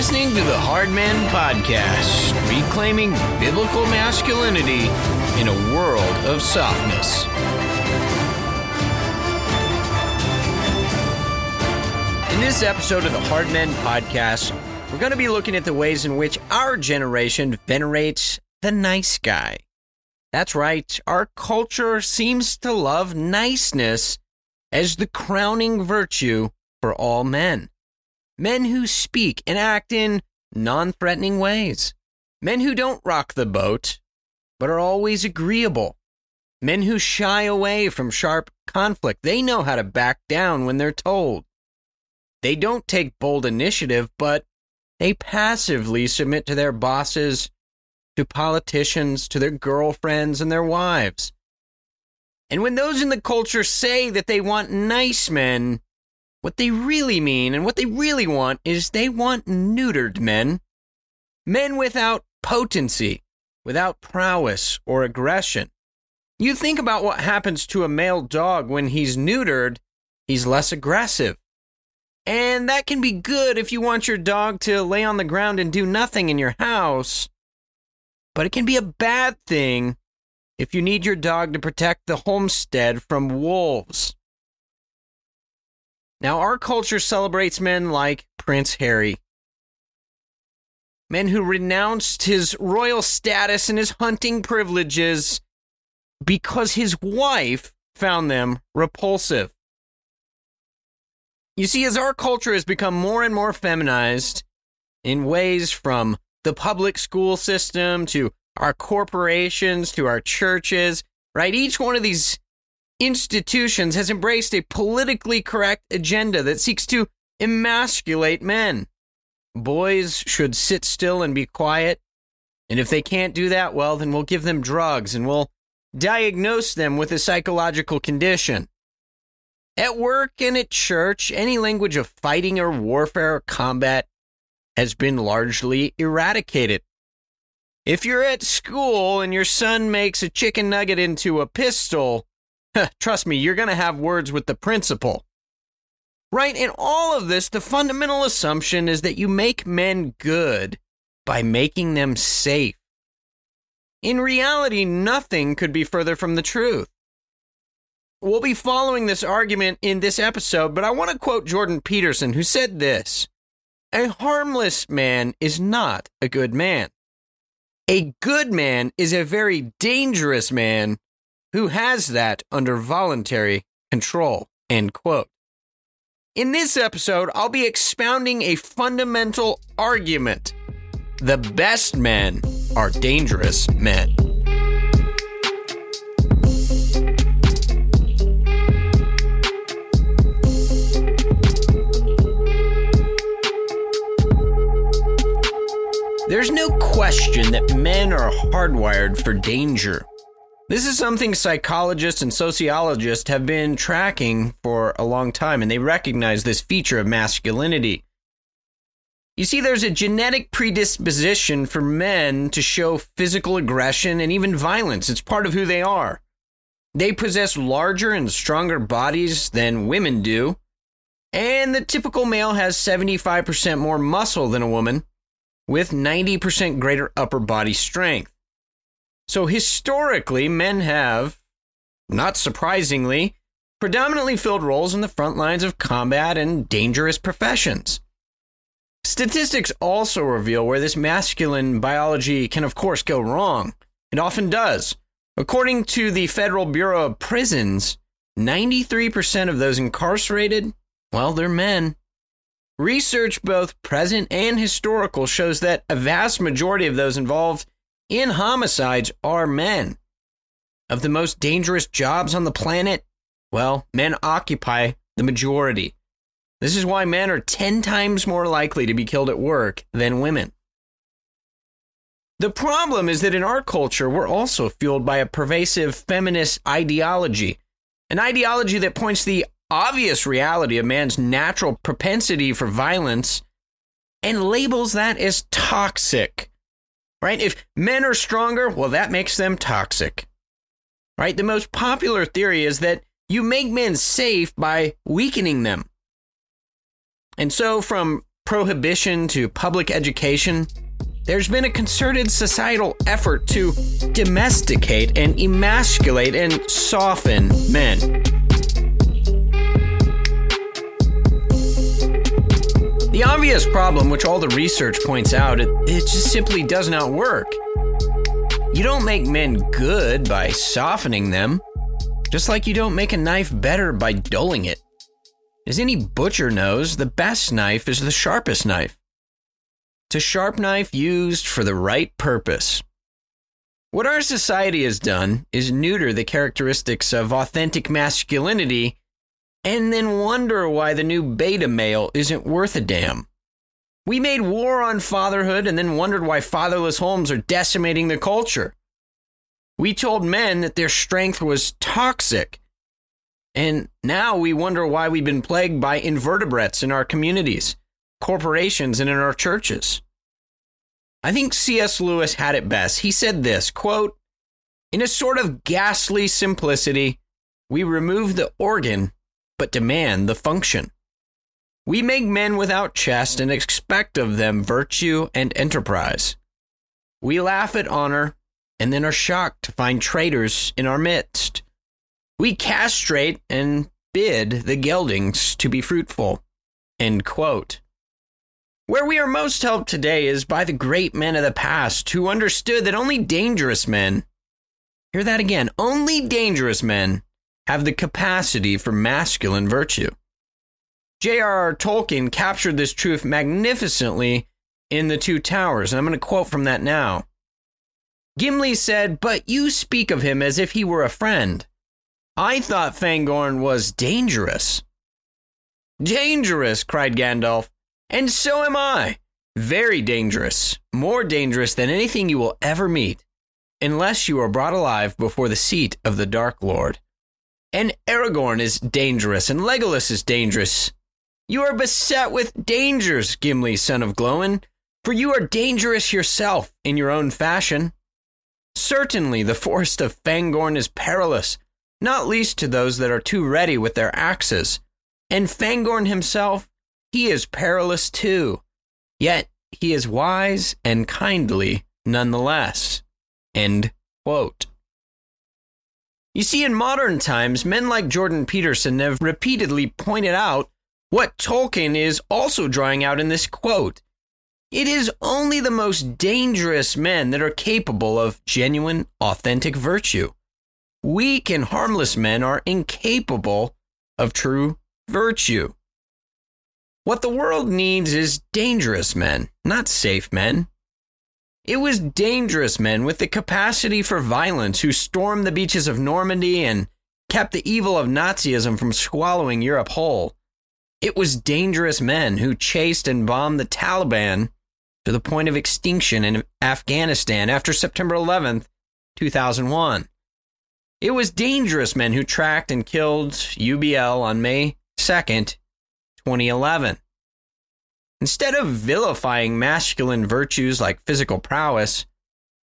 listening to the Hard Men Podcast, reclaiming biblical masculinity in a world of softness. In this episode of the Hard Men Podcast, we're going to be looking at the ways in which our generation venerates the nice guy. That's right, our culture seems to love niceness as the crowning virtue for all men. Men who speak and act in non threatening ways. Men who don't rock the boat, but are always agreeable. Men who shy away from sharp conflict. They know how to back down when they're told. They don't take bold initiative, but they passively submit to their bosses, to politicians, to their girlfriends, and their wives. And when those in the culture say that they want nice men, what they really mean and what they really want is they want neutered men. Men without potency, without prowess or aggression. You think about what happens to a male dog when he's neutered, he's less aggressive. And that can be good if you want your dog to lay on the ground and do nothing in your house. But it can be a bad thing if you need your dog to protect the homestead from wolves. Now, our culture celebrates men like Prince Harry. Men who renounced his royal status and his hunting privileges because his wife found them repulsive. You see, as our culture has become more and more feminized in ways from the public school system to our corporations to our churches, right? Each one of these institutions has embraced a politically correct agenda that seeks to emasculate men. Boys should sit still and be quiet. And if they can't do that, well, then we'll give them drugs and we'll diagnose them with a psychological condition. At work and at church, any language of fighting or warfare or combat has been largely eradicated. If you're at school and your son makes a chicken nugget into a pistol, Trust me, you're going to have words with the principal. Right? In all of this, the fundamental assumption is that you make men good by making them safe. In reality, nothing could be further from the truth. We'll be following this argument in this episode, but I want to quote Jordan Peterson, who said this A harmless man is not a good man. A good man is a very dangerous man who has that under voluntary control. End quote. In this episode, I'll be expounding a fundamental argument. The best men are dangerous men. There's no question that men are hardwired for danger. This is something psychologists and sociologists have been tracking for a long time, and they recognize this feature of masculinity. You see, there's a genetic predisposition for men to show physical aggression and even violence. It's part of who they are. They possess larger and stronger bodies than women do, and the typical male has 75% more muscle than a woman, with 90% greater upper body strength. So historically, men have, not surprisingly, predominantly filled roles in the front lines of combat and dangerous professions. Statistics also reveal where this masculine biology can, of course, go wrong. It often does. According to the Federal Bureau of Prisons, 93% of those incarcerated, well, they're men. Research, both present and historical, shows that a vast majority of those involved in homicides are men. Of the most dangerous jobs on the planet, well, men occupy the majority. This is why men are 10 times more likely to be killed at work than women. The problem is that in our culture, we're also fueled by a pervasive feminist ideology, an ideology that points the obvious reality of man's natural propensity for violence and labels that as toxic right? If men are stronger, well, that makes them toxic, right? The most popular theory is that you make men safe by weakening them. And so, from prohibition to public education, there's been a concerted societal effort to domesticate and emasculate and soften men. The obvious problem, which all the research points out, it, it just simply does not work. You don't make men good by softening them, just like you don't make a knife better by dulling it. As any butcher knows, the best knife is the sharpest knife. It's a sharp knife used for the right purpose. What our society has done is neuter the characteristics of authentic masculinity and then wonder why the new beta male isn't worth a damn. We made war on fatherhood and then wondered why fatherless homes are decimating the culture. We told men that their strength was toxic. And now we wonder why we've been plagued by invertebrates in our communities, corporations, and in our churches. I think C.S. Lewis had it best. He said this quote, In a sort of ghastly simplicity, we remove the organ but demand the function. We make men without chest and expect of them virtue and enterprise. We laugh at honor and then are shocked to find traitors in our midst. We castrate and bid the geldings to be fruitful. Where we are most helped today is by the great men of the past who understood that only dangerous men, hear that again, only dangerous men have the capacity for masculine virtue. J.R.R. Tolkien captured this truth magnificently in The Two Towers, and I'm going to quote from that now. Gimli said, But you speak of him as if he were a friend. I thought Fangorn was dangerous. Dangerous, cried Gandalf. And so am I. Very dangerous. More dangerous than anything you will ever meet, unless you are brought alive before the seat of the Dark Lord. And Aragorn is dangerous, and Legolas is dangerous. You are beset with dangers, Gimli, son of Glóin, for you are dangerous yourself in your own fashion. Certainly, the forest of Fangorn is perilous, not least to those that are too ready with their axes. And Fangorn himself, he is perilous too. Yet he is wise and kindly nonetheless. End quote. You see, in modern times, men like Jordan Peterson have repeatedly pointed out what Tolkien is also drawing out in this quote. It is only the most dangerous men that are capable of genuine, authentic virtue. Weak and harmless men are incapable of true virtue. What the world needs is dangerous men, not safe men. It was dangerous men with the capacity for violence who stormed the beaches of Normandy and kept the evil of Nazism from swallowing Europe whole. It was dangerous men who chased and bombed the Taliban to the point of extinction in Afghanistan after September 11th, 2001. It was dangerous men who tracked and killed UBL on May 2nd, 2011. Instead of vilifying masculine virtues like physical prowess,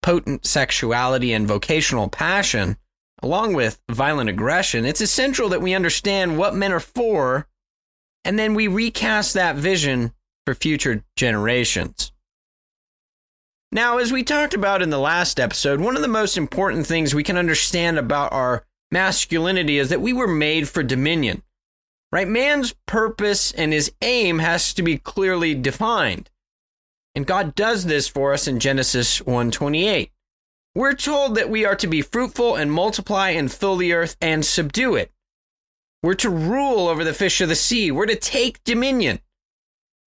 potent sexuality, and vocational passion, along with violent aggression, it's essential that we understand what men are for and then we recast that vision for future generations. Now, as we talked about in the last episode, one of the most important things we can understand about our masculinity is that we were made for dominion right? Man's purpose and his aim has to be clearly defined. And God does this for us in Genesis 1:28. We're told that we are to be fruitful and multiply and fill the earth and subdue it. We're to rule over the fish of the sea. We're to take dominion.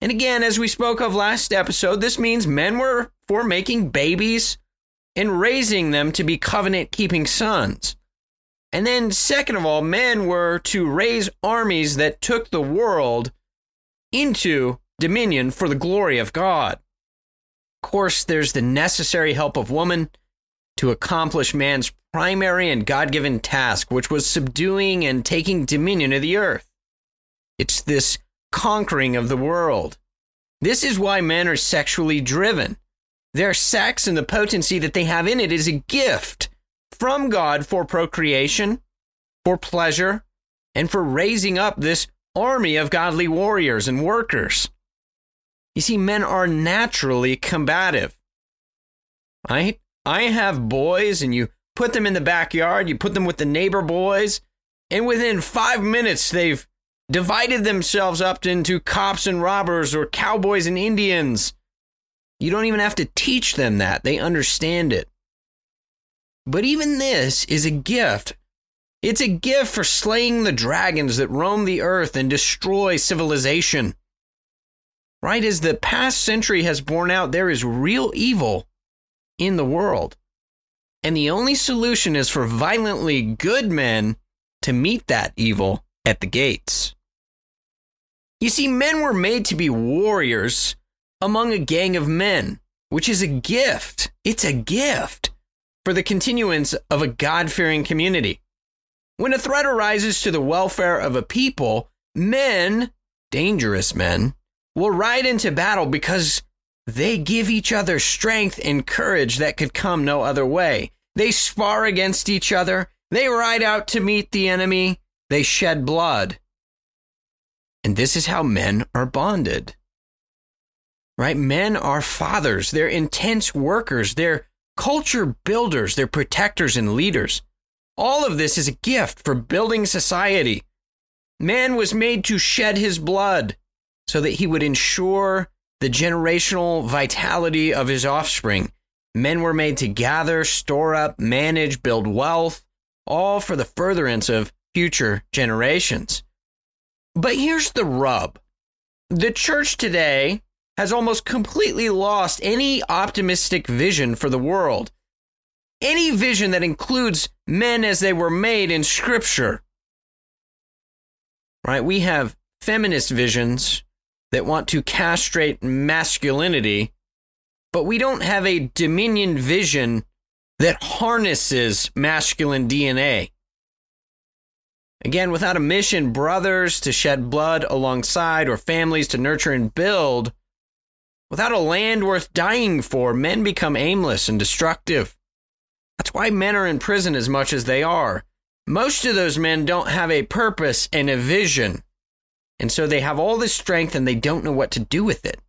And again, as we spoke of last episode, this means men were for making babies and raising them to be covenant keeping sons. And then, second of all, men were to raise armies that took the world into dominion for the glory of God. Of course, there's the necessary help of woman to accomplish man's primary and God given task, which was subduing and taking dominion of the earth. It's this conquering of the world. This is why men are sexually driven. Their sex and the potency that they have in it is a gift from God for procreation, for pleasure, and for raising up this army of godly warriors and workers. You see, men are naturally combative. I, I have boys, and you put them in the backyard, you put them with the neighbor boys, and within five minutes, they've divided themselves up into cops and robbers or cowboys and Indians. You don't even have to teach them that, they understand it. But even this is a gift. It's a gift for slaying the dragons that roam the earth and destroy civilization. Right as the past century has borne out, there is real evil in the world. And the only solution is for violently good men to meet that evil at the gates. You see, men were made to be warriors among a gang of men, which is a gift. It's a gift for the continuance of a God fearing community. When a threat arises to the welfare of a people, men, dangerous men, will ride into battle because they give each other strength and courage that could come no other way. They spar against each other. They ride out to meet the enemy. They shed blood. And this is how men are bonded. Right? Men are fathers. They're intense workers. They're culture builders. They're protectors and leaders. All of this is a gift for building society. Man was made to shed his blood so that he would ensure the generational vitality of his offspring. Men were made to gather, store up, manage, build wealth, all for the furtherance of future generations. But here's the rub the church today has almost completely lost any optimistic vision for the world, any vision that includes men as they were made in Scripture. Right? We have feminist visions that want to castrate masculinity, but we don't have a dominion vision that harnesses masculine DNA. Again, without a mission, brothers to shed blood alongside or families to nurture and build, without a land worth dying for, men become aimless and destructive. That's why men are in prison as much as they are. Most of those men don't have a purpose and a vision. And so they have all this strength and they don't know what to do with it.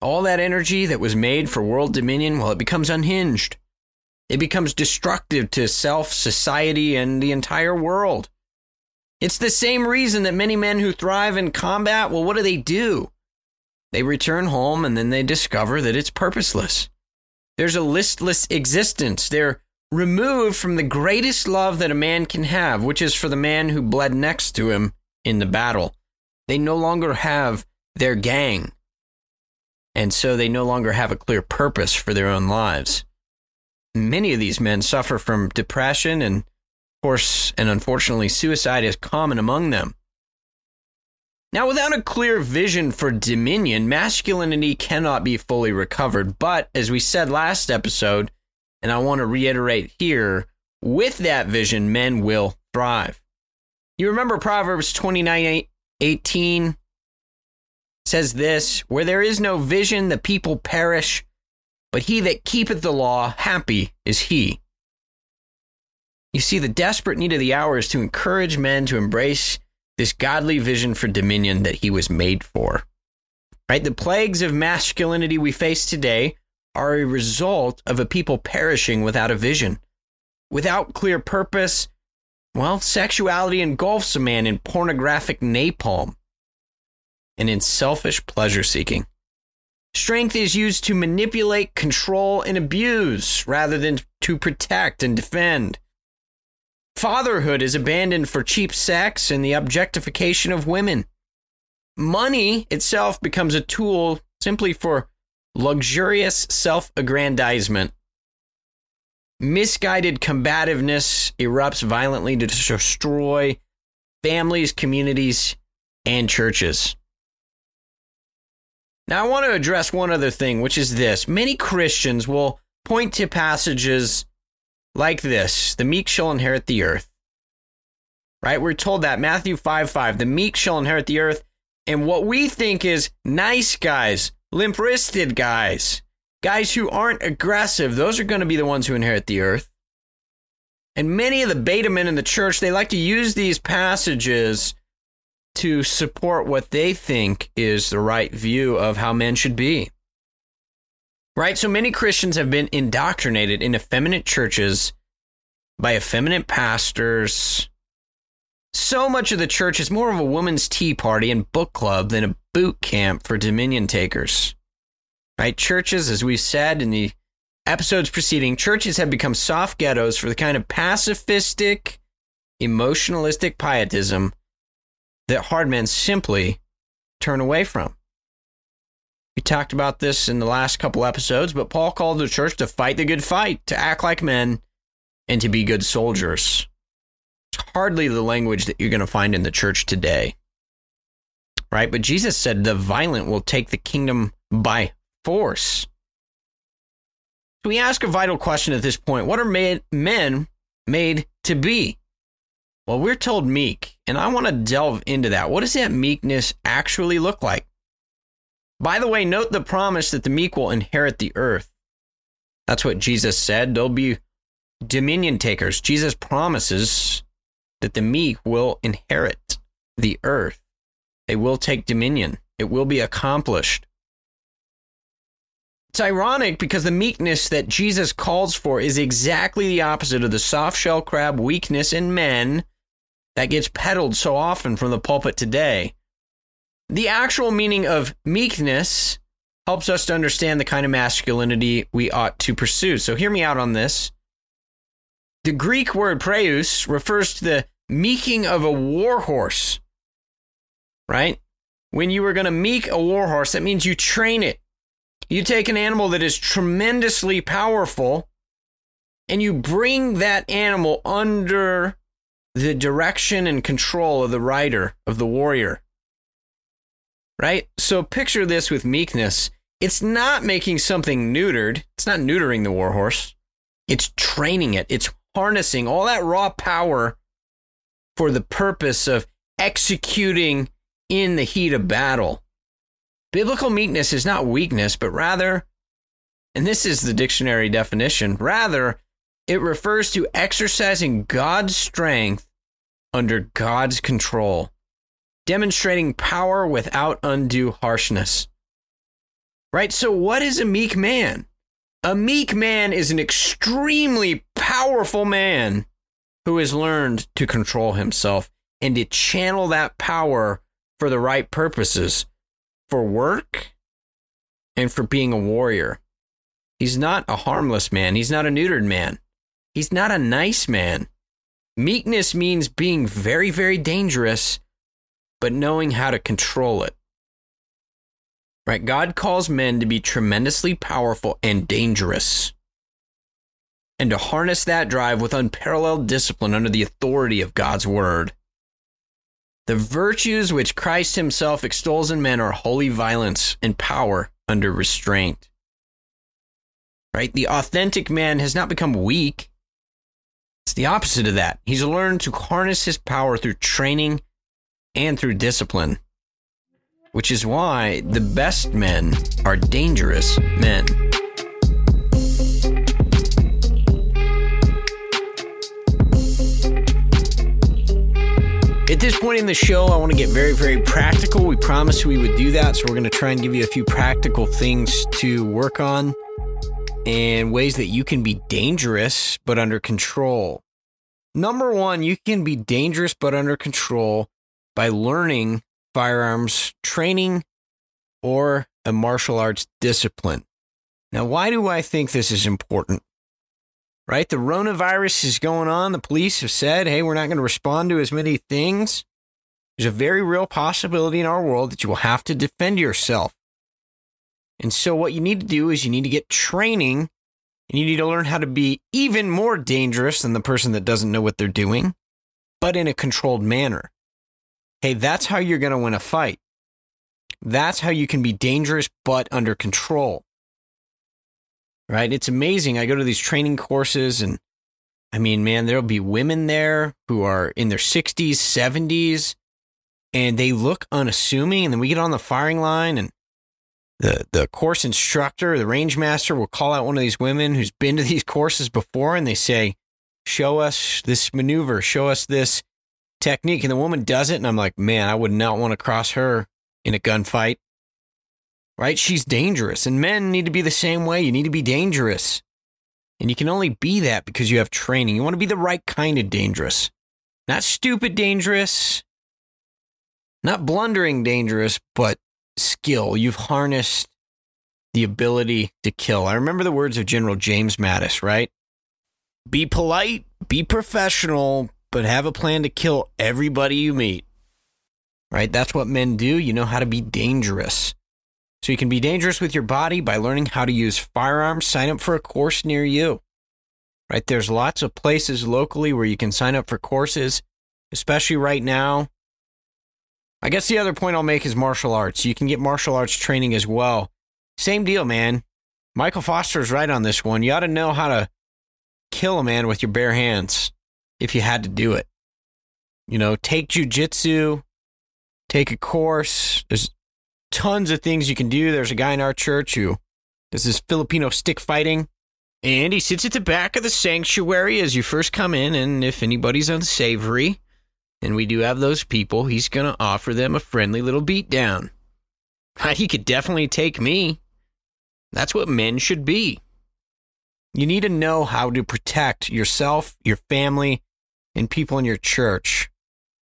All that energy that was made for world dominion, well, it becomes unhinged. It becomes destructive to self, society, and the entire world. It's the same reason that many men who thrive in combat, well, what do they do? They return home and then they discover that it's purposeless. There's a listless existence. They're removed from the greatest love that a man can have, which is for the man who bled next to him in the battle. They no longer have their gang. And so they no longer have a clear purpose for their own lives many of these men suffer from depression and, of course, and unfortunately, suicide is common among them. Now, without a clear vision for dominion, masculinity cannot be fully recovered. But as we said last episode, and I want to reiterate here, with that vision, men will thrive. You remember Proverbs 29 18 says this Where there is no vision, the people perish, but he that keepeth the law, happy is he. You see, the desperate need of the hour is to encourage men to embrace this godly vision for dominion that he was made for. Right? The plagues of masculinity we face today are a result of a people perishing without a vision. Without clear purpose, well, sexuality engulfs a man in pornographic napalm and in selfish pleasure seeking. Strength is used to manipulate, control, and abuse rather than to protect and defend. Fatherhood is abandoned for cheap sex and the objectification of women. Money itself becomes a tool simply for luxurious self aggrandizement. Misguided combativeness erupts violently to destroy families, communities, and churches. Now, I want to address one other thing, which is this. Many Christians will point to passages like this the meek shall inherit the earth. Right? We're told that Matthew 5 5, the meek shall inherit the earth. And what we think is nice guys, limp wristed guys, guys who aren't aggressive, those are going to be the ones who inherit the earth. And many of the beta men in the church, they like to use these passages to support what they think is the right view of how men should be. Right? So many Christians have been indoctrinated in effeminate churches by effeminate pastors. So much of the church is more of a woman's tea party and book club than a boot camp for dominion takers. Right? Churches, as we've said in the episodes preceding, churches have become soft ghettos for the kind of pacifistic, emotionalistic pietism that hard men simply turn away from. We talked about this in the last couple episodes, but Paul called the church to fight the good fight, to act like men, and to be good soldiers. It's hardly the language that you're going to find in the church today. Right? But Jesus said the violent will take the kingdom by force. So we ask a vital question at this point What are men made to be? Well, we're told meek, and I want to delve into that. What does that meekness actually look like? By the way, note the promise that the meek will inherit the earth. That's what Jesus said. They'll be dominion takers. Jesus promises that the meek will inherit the earth. They will take dominion. It will be accomplished. It's ironic because the meekness that Jesus calls for is exactly the opposite of the soft shell crab weakness in men that gets peddled so often from the pulpit today. The actual meaning of meekness helps us to understand the kind of masculinity we ought to pursue. So hear me out on this. The Greek word praeus refers to the meeking of a war horse, right? When you are going to meek a war horse, that means you train it. You take an animal that is tremendously powerful and you bring that animal under the direction and control of the rider, of the warrior right? So picture this with meekness. It's not making something neutered. It's not neutering the warhorse. It's training it. It's harnessing all that raw power for the purpose of executing in the heat of battle. Biblical meekness is not weakness, but rather, and this is the dictionary definition, rather, it refers to exercising God's strength under God's control demonstrating power without undue harshness. Right? So, what is a meek man? A meek man is an extremely powerful man who has learned to control himself and to channel that power for the right purposes for work and for being a warrior. He's not a harmless man. He's not a neutered man. He's not a nice man. Meekness means being very, very dangerous but knowing how to control it. Right? God calls men to be tremendously powerful and dangerous, and to harness that drive with unparalleled discipline under the authority of God's word. The virtues which Christ himself extols in men are holy violence and power under restraint. Right? The authentic man has not become weak. It's the opposite of that. He's learned to harness his power through training and through discipline, which is why the best men are dangerous men. At this point in the show, I want to get very, very practical. We promised we would do that, so we're going to try and give you a few practical things to work on and ways that you can be dangerous but under control. Number one, you can be dangerous but under control by learning firearms training or a martial arts discipline. Now, why do I think this is important? Right? The coronavirus is going on. The police have said, hey, we're not going to respond to as many things. There's a very real possibility in our world that you will have to defend yourself. And so, what you need to do is you need to get training and you need to learn how to be even more dangerous than the person that doesn't know what they're doing, but in a controlled manner. Hey, that's how you're going to win a fight. That's how you can be dangerous but under control. Right? It's amazing. I go to these training courses and I mean, man, there'll be women there who are in their 60s, 70s, and they look unassuming. And then we get on the firing line, and the, the course instructor, the range master, will call out one of these women who's been to these courses before, and they say, Show us this maneuver, show us this technique. And the woman does it, and I'm like, man, I would not want to cross her in a gunfight. Right? She's dangerous, and men need to be the same way. You need to be dangerous. And you can only be that because you have training. You want to be the right kind of dangerous. Not stupid dangerous, not blundering dangerous, but skill. You've harnessed the ability to kill. I remember the words of General James Mattis, right? Be polite, be professional, but have a plan to kill everybody you meet. Right? That's what men do. You know how to be dangerous. So you can be dangerous with your body by learning how to use firearms. Sign up for a course near you. Right? There's lots of places locally where you can sign up for courses, especially right now. I guess the other point I'll make is martial arts. You can get martial arts training as well. Same deal, man. Michael Foster's right on this one. You ought to know how to kill a man with your bare hands if you had to do it. You know, take jujitsu, take a course. There's tons of things you can do. There's a guy in our church who does this Filipino stick fighting. And he sits at the back of the sanctuary as you first come in. And if anybody's unsavory, and we do have those people, he's going to offer them a friendly little beatdown. He could definitely take me. That's what men should be. You need to know how to protect yourself, your family, and people in your church.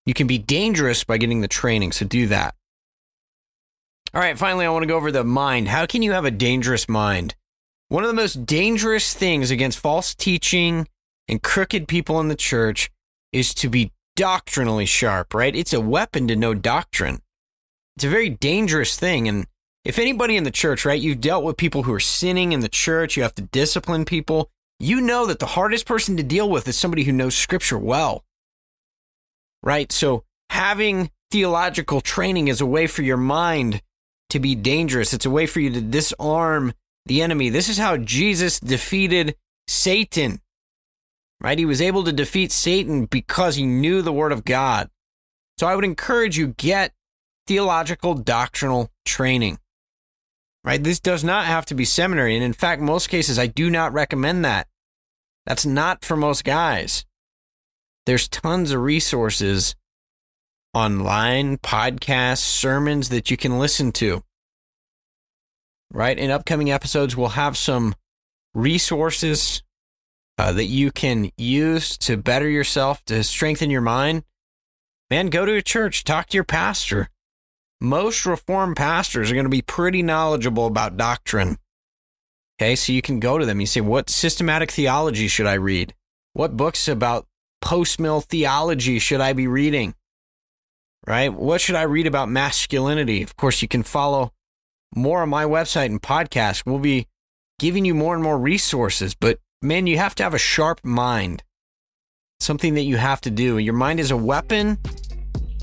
You can be dangerous by getting the training, so do that. All right, finally, I want to go over the mind. How can you have a dangerous mind? One of the most dangerous things against false teaching and crooked people in the church is to be doctrinally sharp, right? It's a weapon to know doctrine. It's a very dangerous thing. And if anybody in the church, right, you've dealt with people who are sinning in the church, you have to discipline people, you know that the hardest person to deal with is somebody who knows scripture well. Right? So having theological training is a way for your mind to be dangerous. It's a way for you to disarm the enemy. This is how Jesus defeated Satan. Right? He was able to defeat Satan because he knew the word of God. So I would encourage you get theological doctrinal training right? This does not have to be seminary. And in fact, most cases, I do not recommend that. That's not for most guys. There's tons of resources online, podcasts, sermons that you can listen to. Right? In upcoming episodes, we'll have some resources uh, that you can use to better yourself, to strengthen your mind. Man, go to a church, talk to your pastor most Reformed pastors are going to be pretty knowledgeable about doctrine. Okay, so you can go to them. You say, What systematic theology should I read? What books about post mill theology should I be reading? Right? What should I read about masculinity? Of course, you can follow more on my website and podcast. We'll be giving you more and more resources, but man, you have to have a sharp mind. Something that you have to do. Your mind is a weapon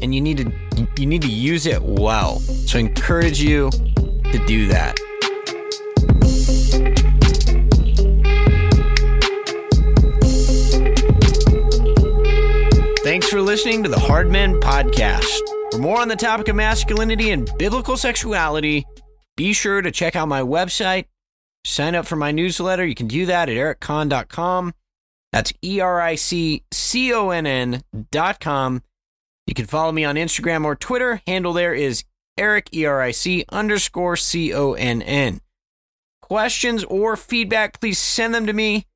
and you need to you need to use it well. So I encourage you to do that. Thanks for listening to the Hard Men Podcast. For more on the topic of masculinity and biblical sexuality, be sure to check out my website. Sign up for my newsletter. You can do that at ericconn.com. That's E R I C C O N N N N.com. You can follow me on Instagram or Twitter. Handle there is Eric, E R I C underscore C O N N. Questions or feedback, please send them to me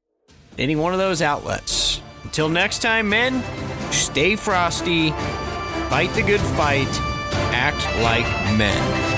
any one of those outlets. Until next time, men, stay frosty, fight the good fight, act like men.